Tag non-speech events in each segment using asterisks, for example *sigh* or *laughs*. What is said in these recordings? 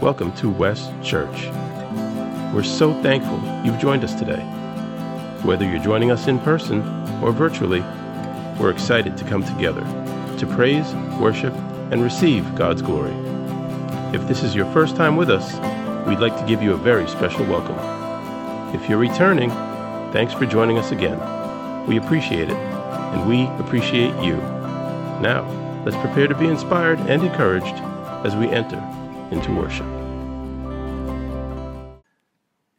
Welcome to West Church. We're so thankful you've joined us today. Whether you're joining us in person or virtually, we're excited to come together to praise, worship, and receive God's glory. If this is your first time with us, we'd like to give you a very special welcome. If you're returning, thanks for joining us again. We appreciate it, and we appreciate you. Now, let's prepare to be inspired and encouraged as we enter into worship.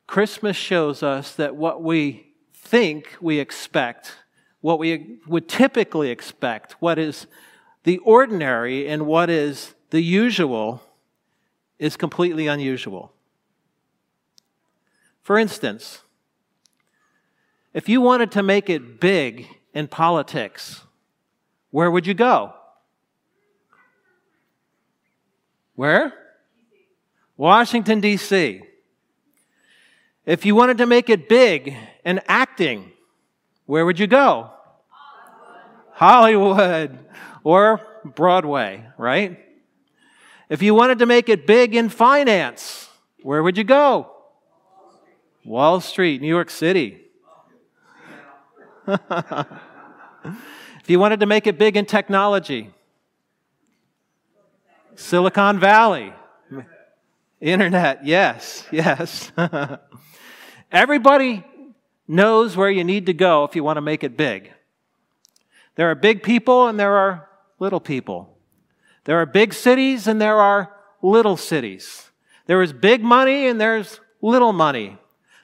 Christmas shows us that what we think we expect, what we would typically expect, what is the ordinary and what is the usual, is completely unusual. For instance, if you wanted to make it big in politics, where would you go? Where? Washington, D.C. If you wanted to make it big in acting, where would you go? Hollywood. Hollywood or Broadway, right? If you wanted to make it big in finance, where would you go? Wall Street, New York City. *laughs* if you wanted to make it big in technology, Silicon Valley. Internet, yes, yes. *laughs* Everybody knows where you need to go if you want to make it big. There are big people and there are little people. There are big cities and there are little cities. There is big money and there's little money.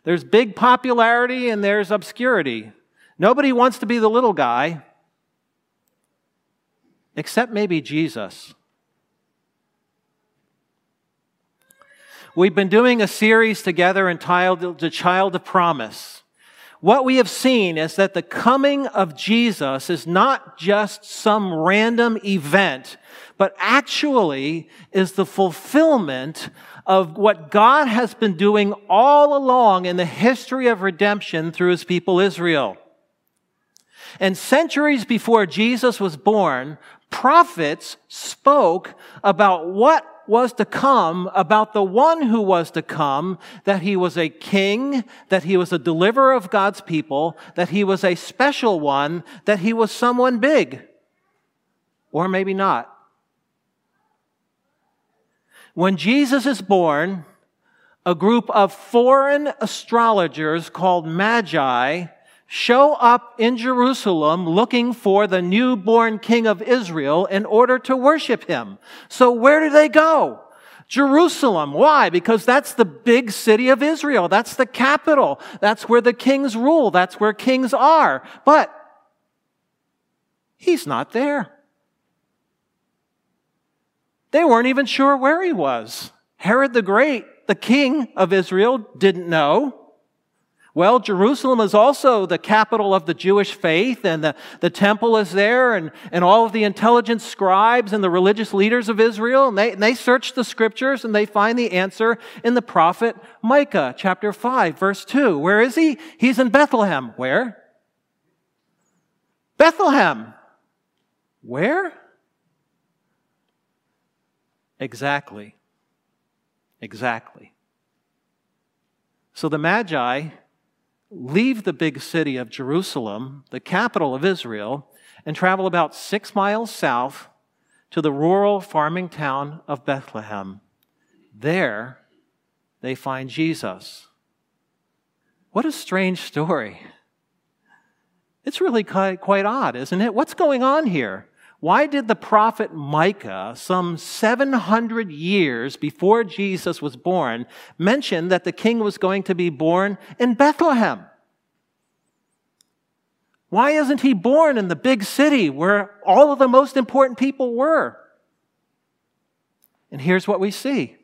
There's big popularity and there's obscurity. Nobody wants to be the little guy, except maybe Jesus. We've been doing a series together entitled The Child of Promise. What we have seen is that the coming of Jesus is not just some random event, but actually is the fulfillment of what God has been doing all along in the history of redemption through his people Israel. And centuries before Jesus was born, prophets spoke about what was to come, about the one who was to come, that he was a king, that he was a deliverer of God's people, that he was a special one, that he was someone big. Or maybe not. When Jesus is born, a group of foreign astrologers called Magi show up in Jerusalem looking for the newborn king of Israel in order to worship him. So where do they go? Jerusalem. Why? Because that's the big city of Israel. That's the capital. That's where the kings rule. That's where kings are. But he's not there. They weren't even sure where he was. Herod the Great, the king of Israel, didn't know. Well, Jerusalem is also the capital of the Jewish faith, and the, the temple is there, and, and all of the intelligent scribes and the religious leaders of Israel, and they, and they search the scriptures and they find the answer in the prophet Micah, chapter 5, verse 2. Where is he? He's in Bethlehem. Where? Bethlehem. Where? Exactly. Exactly. So the Magi leave the big city of Jerusalem, the capital of Israel, and travel about six miles south to the rural farming town of Bethlehem. There, they find Jesus. What a strange story. It's really quite, odd, isn't it? What's going on here? Why did the prophet Micah, some 700 years before Jesus was born, mention that the king was going to be born in Bethlehem? Why isn't he born in the big city where all of the most important people were? And here's what we see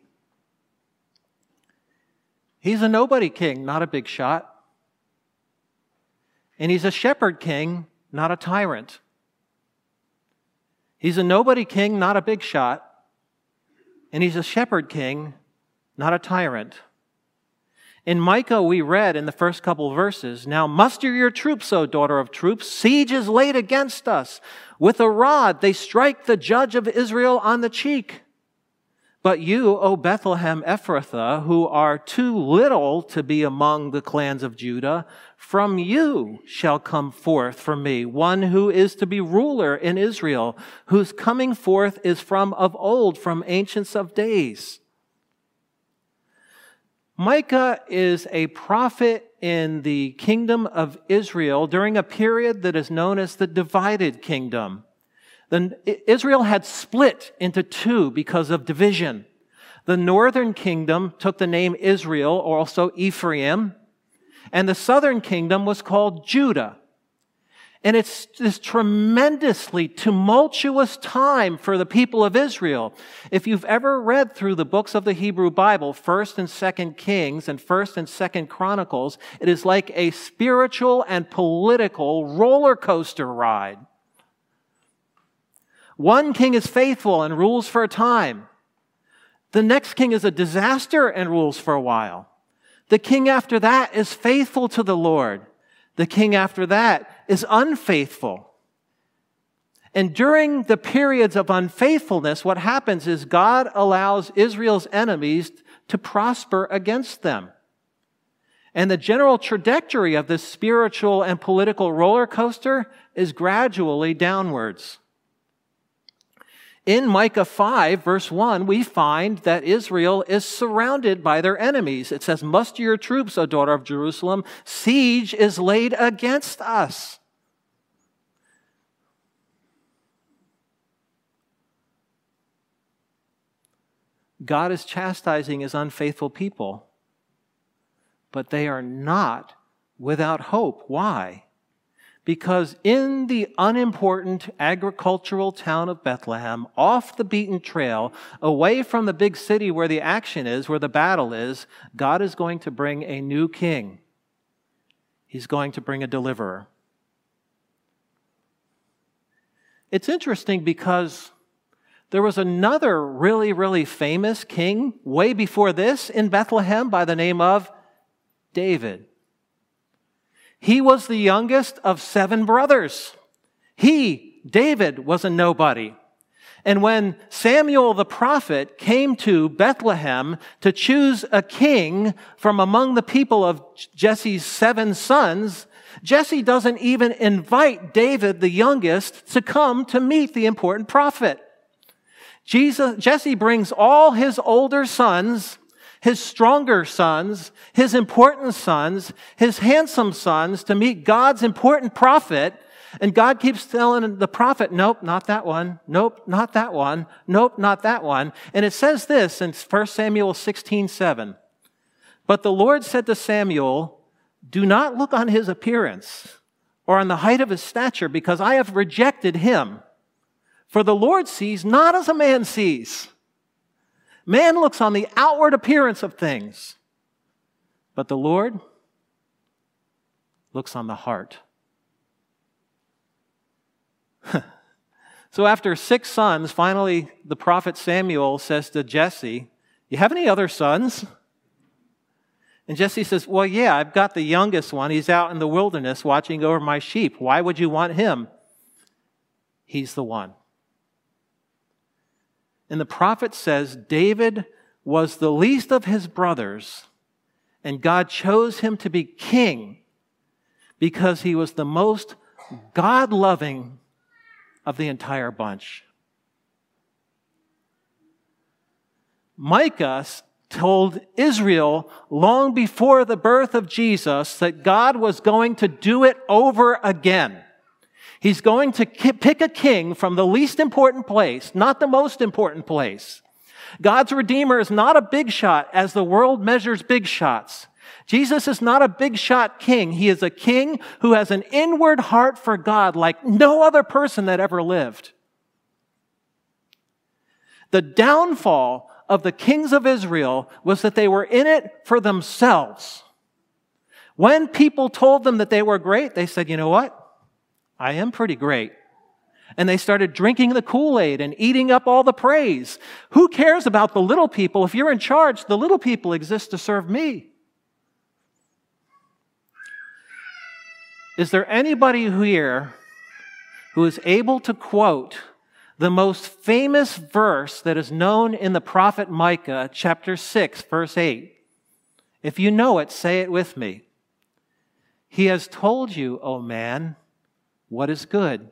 He's a nobody king, not a big shot. And he's a shepherd king, not a tyrant. He's a nobody king, not a big shot. And he's a shepherd king, not a tyrant. In Micah, we read in the first couple verses Now muster your troops, O daughter of troops. Siege is laid against us. With a rod they strike the judge of Israel on the cheek. But you, O Bethlehem Ephrathah, who are too little to be among the clans of Judah, from you shall come forth for me one who is to be ruler in Israel, whose coming forth is from of old, from ancients of days. Micah is a prophet in the kingdom of Israel during a period that is known as the divided kingdom. Then Israel had split into two because of division. The northern kingdom took the name Israel, or also Ephraim, and the southern kingdom was called Judah. And it's this tremendously tumultuous time for the people of Israel. If you've ever read through the books of the Hebrew Bible, 1st and 2nd Kings and 1st and 2nd Chronicles, it is like a spiritual and political roller coaster ride. One king is faithful and rules for a time. The next king is a disaster and rules for a while. The king after that is faithful to the Lord. The king after that is unfaithful. And during the periods of unfaithfulness, what happens is God allows Israel's enemies to prosper against them. And the general trajectory of this spiritual and political roller coaster is gradually downwards. In Micah 5, verse 1, we find that Israel is surrounded by their enemies. It says, Muster your troops, O daughter of Jerusalem. Siege is laid against us. God is chastising his unfaithful people, but they are not without hope. Why? Because in the unimportant agricultural town of Bethlehem, off the beaten trail, away from the big city where the action is, where the battle is, God is going to bring a new king. He's going to bring a deliverer. It's interesting because there was another really, really famous king way before this in Bethlehem by the name of David. He was the youngest of seven brothers. He, David, was a nobody. And when Samuel the prophet came to Bethlehem to choose a king from among the people of Jesse's seven sons, Jesse doesn't even invite David, the youngest, to come to meet the important prophet. Jesus, Jesse brings all his older sons his stronger sons, his important sons, his handsome sons to meet God's important prophet. And God keeps telling the prophet, nope, not that one. Nope, not that one. Nope, not that one. And it says this in 1 Samuel 16, 7. But the Lord said to Samuel, do not look on his appearance or on the height of his stature because I have rejected him. For the Lord sees not as a man sees. Man looks on the outward appearance of things, but the Lord looks on the heart. *laughs* so after six sons, finally the prophet Samuel says to Jesse, You have any other sons? And Jesse says, Well, yeah, I've got the youngest one. He's out in the wilderness watching over my sheep. Why would you want him? He's the one. And the prophet says David was the least of his brothers, and God chose him to be king because he was the most God loving of the entire bunch. Micah told Israel long before the birth of Jesus that God was going to do it over again. He's going to pick a king from the least important place, not the most important place. God's Redeemer is not a big shot as the world measures big shots. Jesus is not a big shot king. He is a king who has an inward heart for God like no other person that ever lived. The downfall of the kings of Israel was that they were in it for themselves. When people told them that they were great, they said, you know what? I am pretty great. And they started drinking the Kool Aid and eating up all the praise. Who cares about the little people? If you're in charge, the little people exist to serve me. Is there anybody here who is able to quote the most famous verse that is known in the prophet Micah, chapter 6, verse 8. If you know it, say it with me. He has told you, O man, what is good.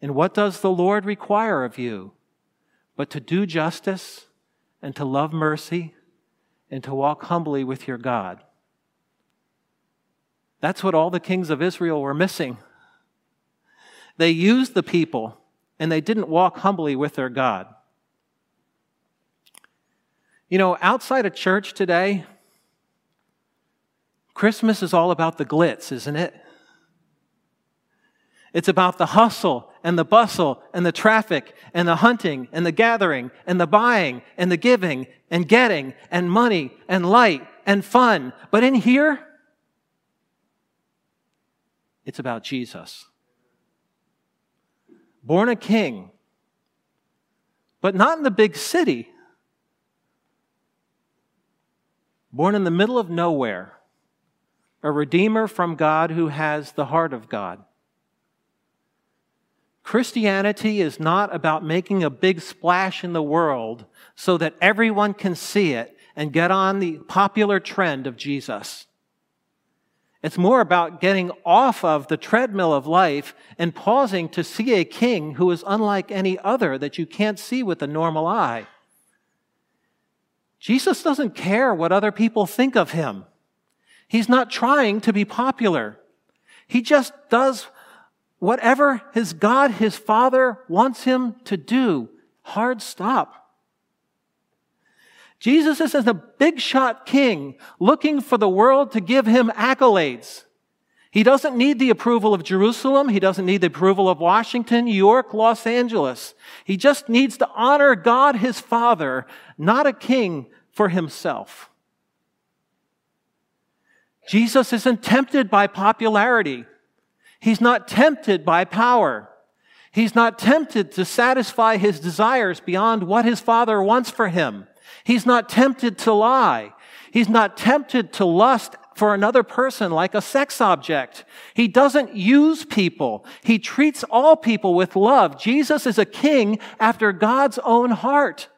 And what does the Lord require of you? But to do justice and to love mercy and to walk humbly with your God. That's what all the kings of Israel were missing. They used the people and they didn't walk humbly with their God. You know, outside of church today, Christmas is all about the glitz, isn't it? It's about the hustle and the bustle and the traffic and the hunting and the gathering and the buying and the giving and getting and money and light and fun. But in here, it's about Jesus. Born a king, but not in the big city. Born in the middle of nowhere, a redeemer from God who has the heart of God. Christianity is not about making a big splash in the world so that everyone can see it and get on the popular trend of Jesus. It's more about getting off of the treadmill of life and pausing to see a king who is unlike any other that you can't see with the normal eye. Jesus doesn't care what other people think of him. He's not trying to be popular. He just does whatever his God, his Father, wants him to do. Hard stop. Jesus is a big shot king looking for the world to give him accolades. He doesn't need the approval of Jerusalem. He doesn't need the approval of Washington, New York, Los Angeles. He just needs to honor God, his Father, not a king for himself. Jesus isn't tempted by popularity. He's not tempted by power. He's not tempted to satisfy his desires beyond what his father wants for him. He's not tempted to lie. He's not tempted to lust for another person like a sex object. He doesn't use people. He treats all people with love. Jesus is a king after God's own heart.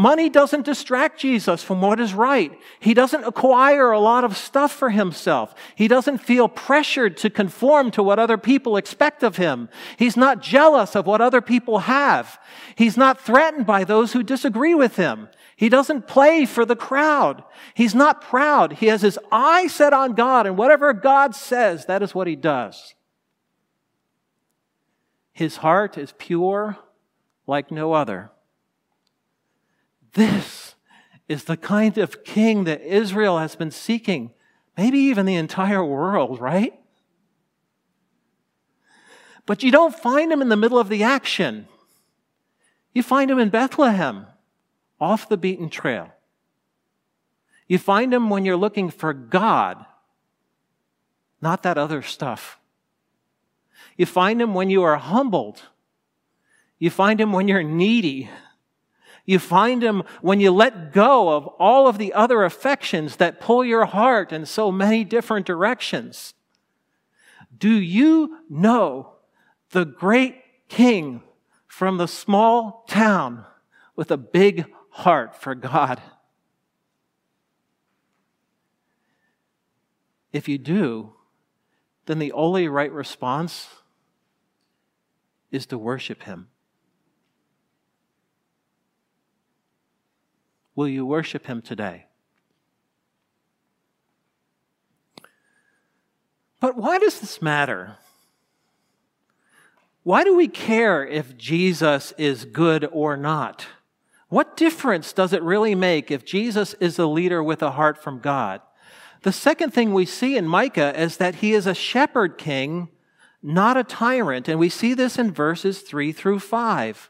Money doesn't distract Jesus from what is right. He doesn't acquire a lot of stuff for himself. He doesn't feel pressured to conform to what other people expect of him. He's not jealous of what other people have. He's not threatened by those who disagree with him. He doesn't play for the crowd. He's not proud. He has his eye set on God, and whatever God says, that is what he does. His heart is pure like no other. This is the kind of king that Israel has been seeking, maybe even the entire world, right? But you don't find him in the middle of the action. You find him in Bethlehem, off the beaten trail. You find him when you're looking for God, not that other stuff. You find him when you are humbled. You find him when you're needy you find him when you let go of all of the other affections that pull your heart in so many different directions. Do you know the great king from the small town with a big heart for God? If you do, then the only right response is to worship him. Will you worship him today? But why does this matter? Why do we care if Jesus is good or not? What difference does it really make if Jesus is a leader with a heart from God? The second thing we see in Micah is that he is a shepherd king, not a tyrant. And we see this in verses 3 through 5.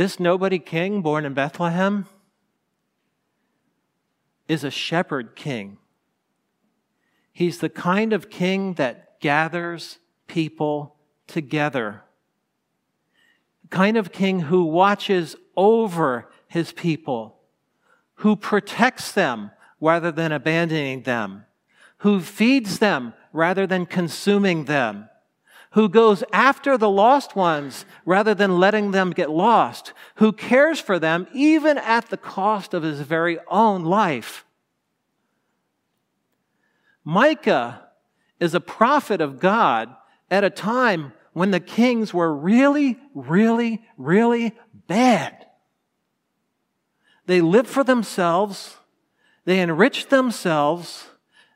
This nobody king born in Bethlehem is a shepherd king. He's the kind of king that gathers people together the kind of king who watches over his people, who protects them rather than abandoning them, who feeds them rather than consuming them, who goes after the lost ones rather than letting them get lost, who cares for them even at the cost of his very own life. Micah is a prophet of God at a time when the kings were really, really, really bad. They lived for themselves, they enriched themselves,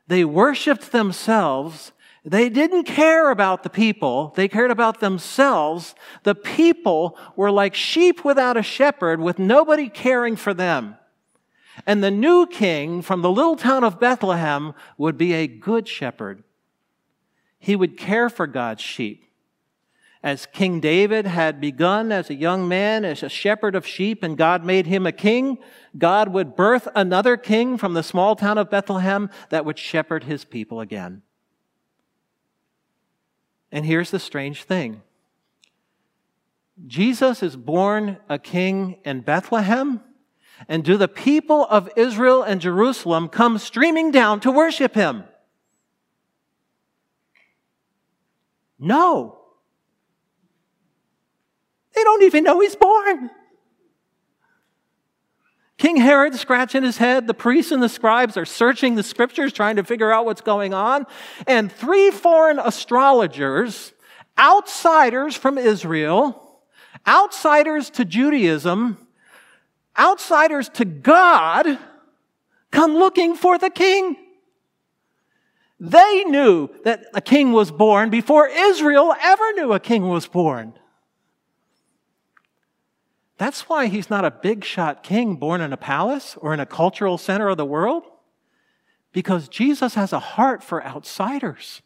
they worshiped themselves. They didn't care about the people. They cared about themselves. The people were like sheep without a shepherd with nobody caring for them. And the new king from the little town of Bethlehem would be a good shepherd. He would care for God's sheep as King David had begun as a young man, as a shepherd of sheep, and God made him a king, God would birth another king from the small town of Bethlehem that would shepherd his people again. And here's the strange thing Jesus is born a king in Bethlehem, and do the people of Israel and Jerusalem come streaming down to worship him? No. They don't even know he's born. King Herod scratching his head. The priests and the scribes are searching the scriptures, trying to figure out what's going on. And three foreign astrologers, outsiders from Israel, outsiders to Judaism, outsiders to God, come looking for the king. They knew that a king was born before Israel ever knew a king was born. That's why he's not a big shot king born in a palace or in a cultural center of the world. Because Jesus has a heart for outsiders.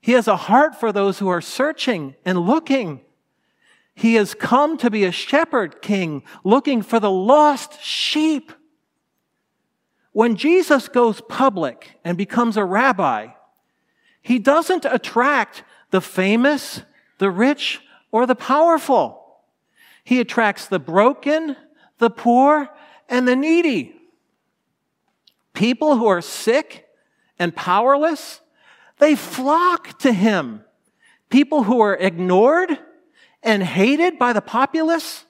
He has a heart for those who are searching and looking. He has come to be a shepherd king looking for the lost sheep. When Jesus goes public and becomes a rabbi, he doesn't attract the famous, the rich, or the powerful. He attracts the broken, the poor, and the needy. People who are sick and powerless, they flock to him. People who are ignored and hated by the populace,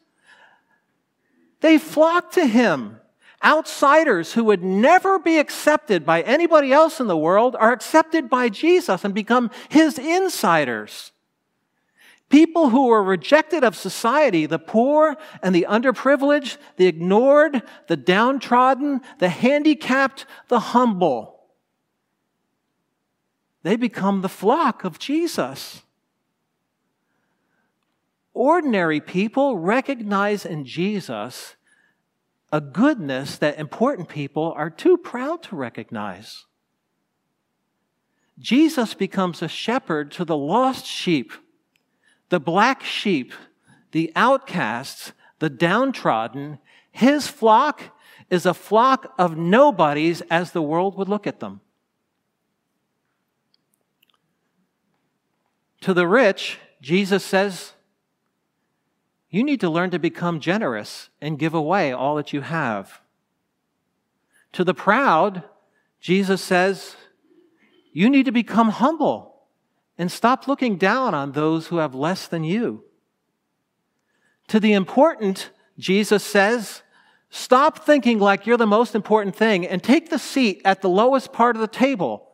they flock to him. Outsiders who would never be accepted by anybody else in the world are accepted by Jesus and become his insiders. People who were rejected of society, the poor and the underprivileged, the ignored, the downtrodden, the handicapped, the humble. They become the flock of Jesus. Ordinary people recognize in Jesus a goodness that important people are too proud to recognize. Jesus becomes a shepherd to the lost sheep the black sheep, the outcasts, the downtrodden, his flock is a flock of nobodies as the world would look at them. To the rich, Jesus says, You need to learn to become generous and give away all that you have. To the proud, Jesus says, You need to become humble and stop looking down on those who have less than you. To the important, Jesus says, stop thinking like you're the most important thing and take the seat at the lowest part of the table.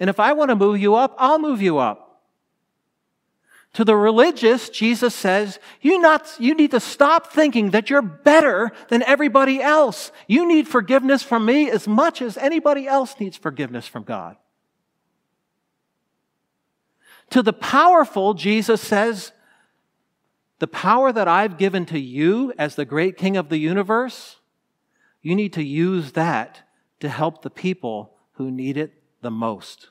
And if I want to move you up, I'll move you up. To the religious, Jesus says, you, not, you need to stop thinking that you're better than everybody else. You need forgiveness from me as much as anybody else needs forgiveness from God. To the powerful, Jesus says, the power that I've given to you as the great king of the universe, you need to use that to help the people who need it the most,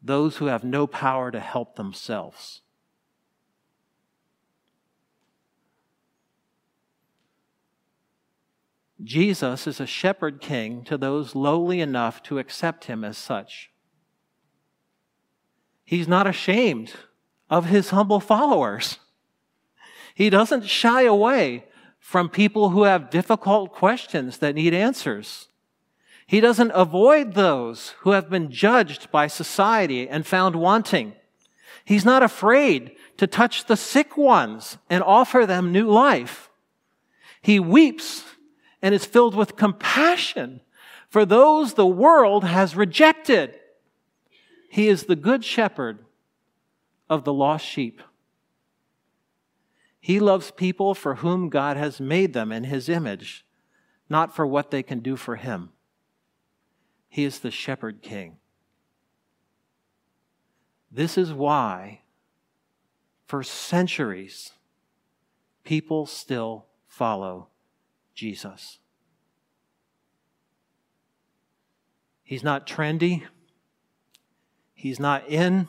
those who have no power to help themselves. Jesus is a shepherd king to those lowly enough to accept him as such. He's not ashamed of his humble followers. He doesn't shy away from people who have difficult questions that need answers. He doesn't avoid those who have been judged by society and found wanting. He's not afraid to touch the sick ones and offer them new life. He weeps and is filled with compassion for those the world has rejected. He is the good shepherd of the lost sheep. He loves people for whom God has made them in his image, not for what they can do for him. He is the shepherd king. This is why, for centuries, people still follow Jesus. He's not trendy. He's not in.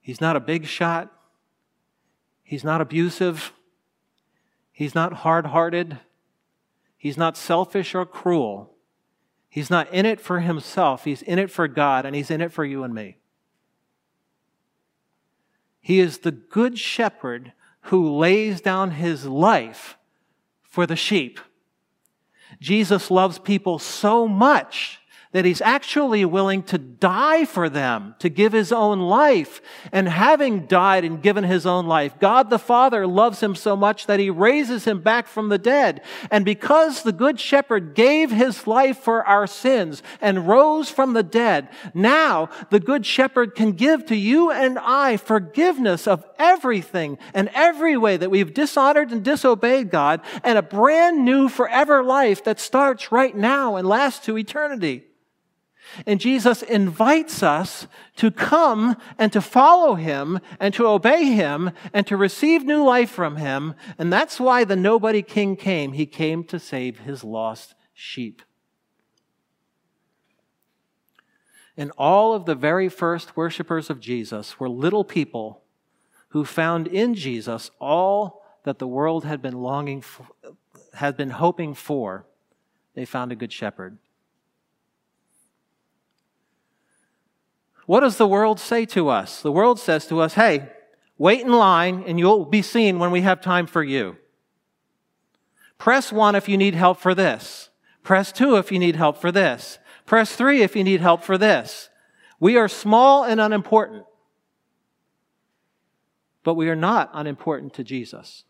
He's not a big shot. He's not abusive. He's not hard hearted. He's not selfish or cruel. He's not in it for himself. He's in it for God, and he's in it for you and me. He is the good shepherd who lays down his life for the sheep. Jesus loves people so much that he's actually willing to die for them, to give his own life. And having died and given his own life, God the Father loves him so much that he raises him back from the dead. And because the Good Shepherd gave his life for our sins and rose from the dead, now the Good Shepherd can give to you and I forgiveness of everything and every way that we've dishonored and disobeyed God and a brand new forever life that starts right now and lasts to eternity. And Jesus invites us to come and to follow him and to obey him and to receive new life from him. And that's why the nobody king came. He came to save his lost sheep. And all of the very first worshippers of Jesus were little people who found in Jesus all that the world had been longing for, had been hoping for. They found a good shepherd. What does the world say to us? The world says to us, hey, wait in line and you'll be seen when we have time for you. Press one if you need help for this. Press two if you need help for this. Press three if you need help for this. We are small and unimportant, but we are not unimportant to Jesus.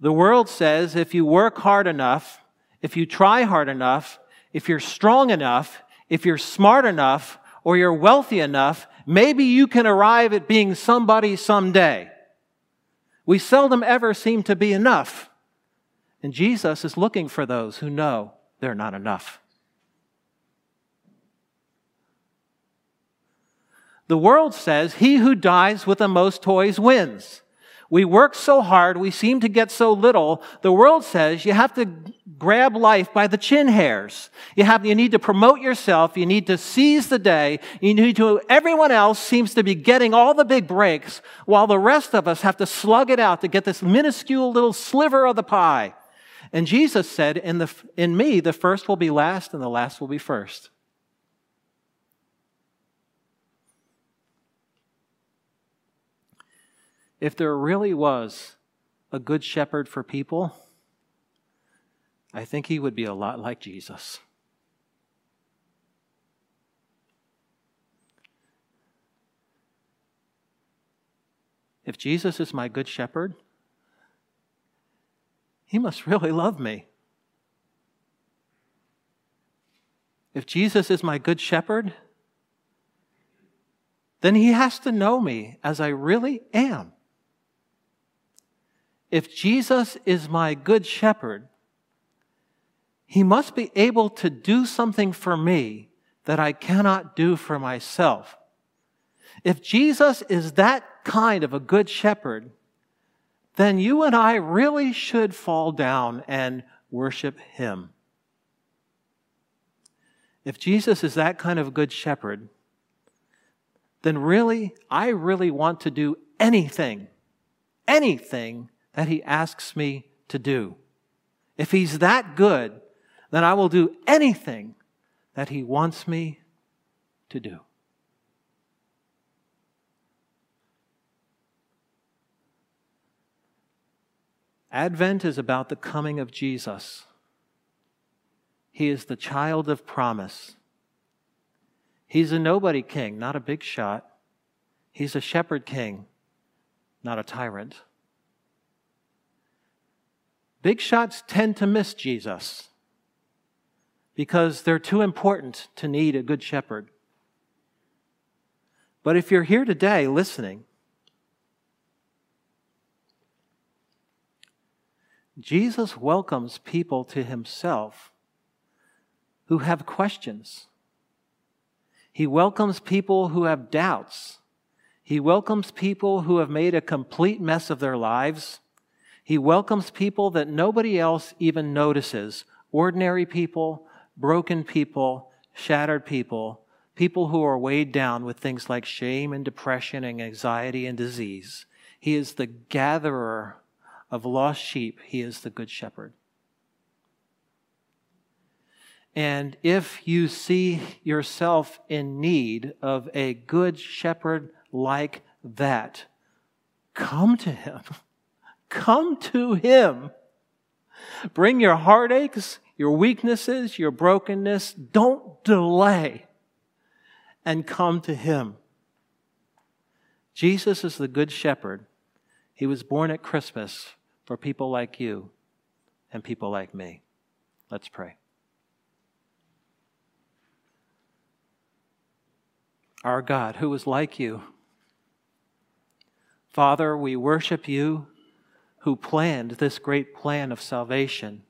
The world says if you work hard enough, if you try hard enough, if you're strong enough, if you're smart enough or you're wealthy enough, maybe you can arrive at being somebody someday. We seldom ever seem to be enough. And Jesus is looking for those who know they're not enough. The world says, He who dies with the most toys wins. We work so hard, we seem to get so little. The world says you have to grab life by the chin hairs. You have, you need to promote yourself. You need to seize the day. You need to, everyone else seems to be getting all the big breaks while the rest of us have to slug it out to get this minuscule little sliver of the pie. And Jesus said, in, the, in me, the first will be last and the last will be first. If there really was a good shepherd for people, I think he would be a lot like Jesus. If Jesus is my good shepherd, he must *laughs* really love me. If Jesus is my good shepherd, then he has to know me as I really am. If Jesus is my good shepherd, he must be able to do something for me that I cannot do for myself. If Jesus is that kind of a good shepherd, then you and I really should fall down and worship him. If Jesus is that kind of a good shepherd, then really, I really want to do anything, anything that he asks me to do. If he's that good, then I will do anything that he wants me to do. Advent is about the coming of Jesus. He is the child of promise. He's a nobody king, not a big shot. He's a shepherd king, not a tyrant. Big shots tend to miss Jesus because they're too important to need a good shepherd. But if you're here today listening, Jesus welcomes people to himself who have questions. He welcomes people who have doubts. He welcomes people who have made a complete mess of their lives. He welcomes people that nobody else even notices ordinary people, broken people, shattered people, people who are weighed down with things like shame and depression and anxiety and disease. He is the gatherer of lost sheep, He is the good shepherd. And if you see yourself in need of a good shepherd like that, come to Him. *laughs* Come to Him. Bring your heartaches, your weaknesses, your brokenness. Don't delay and come to Him. Jesus is the Good Shepherd. He was born at Christmas for people like you and people like me. Let's pray. Our God, who is like you, Father, we worship you who planned this great plan of salvation.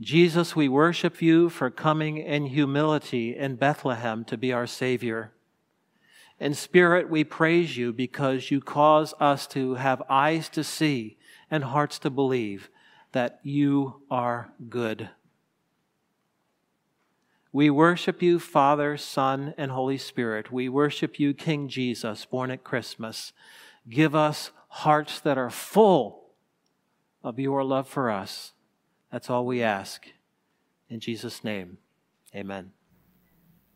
Jesus, we worship you for coming in humility in Bethlehem to be our Savior. In spirit, we praise you because you cause us to have eyes to see and hearts to believe that you are good. We worship you, Father, Son, and Holy Spirit. We worship you, King Jesus, born at Christmas. Give us hearts that are full of your love for us. That's all we ask. In Jesus' name, amen.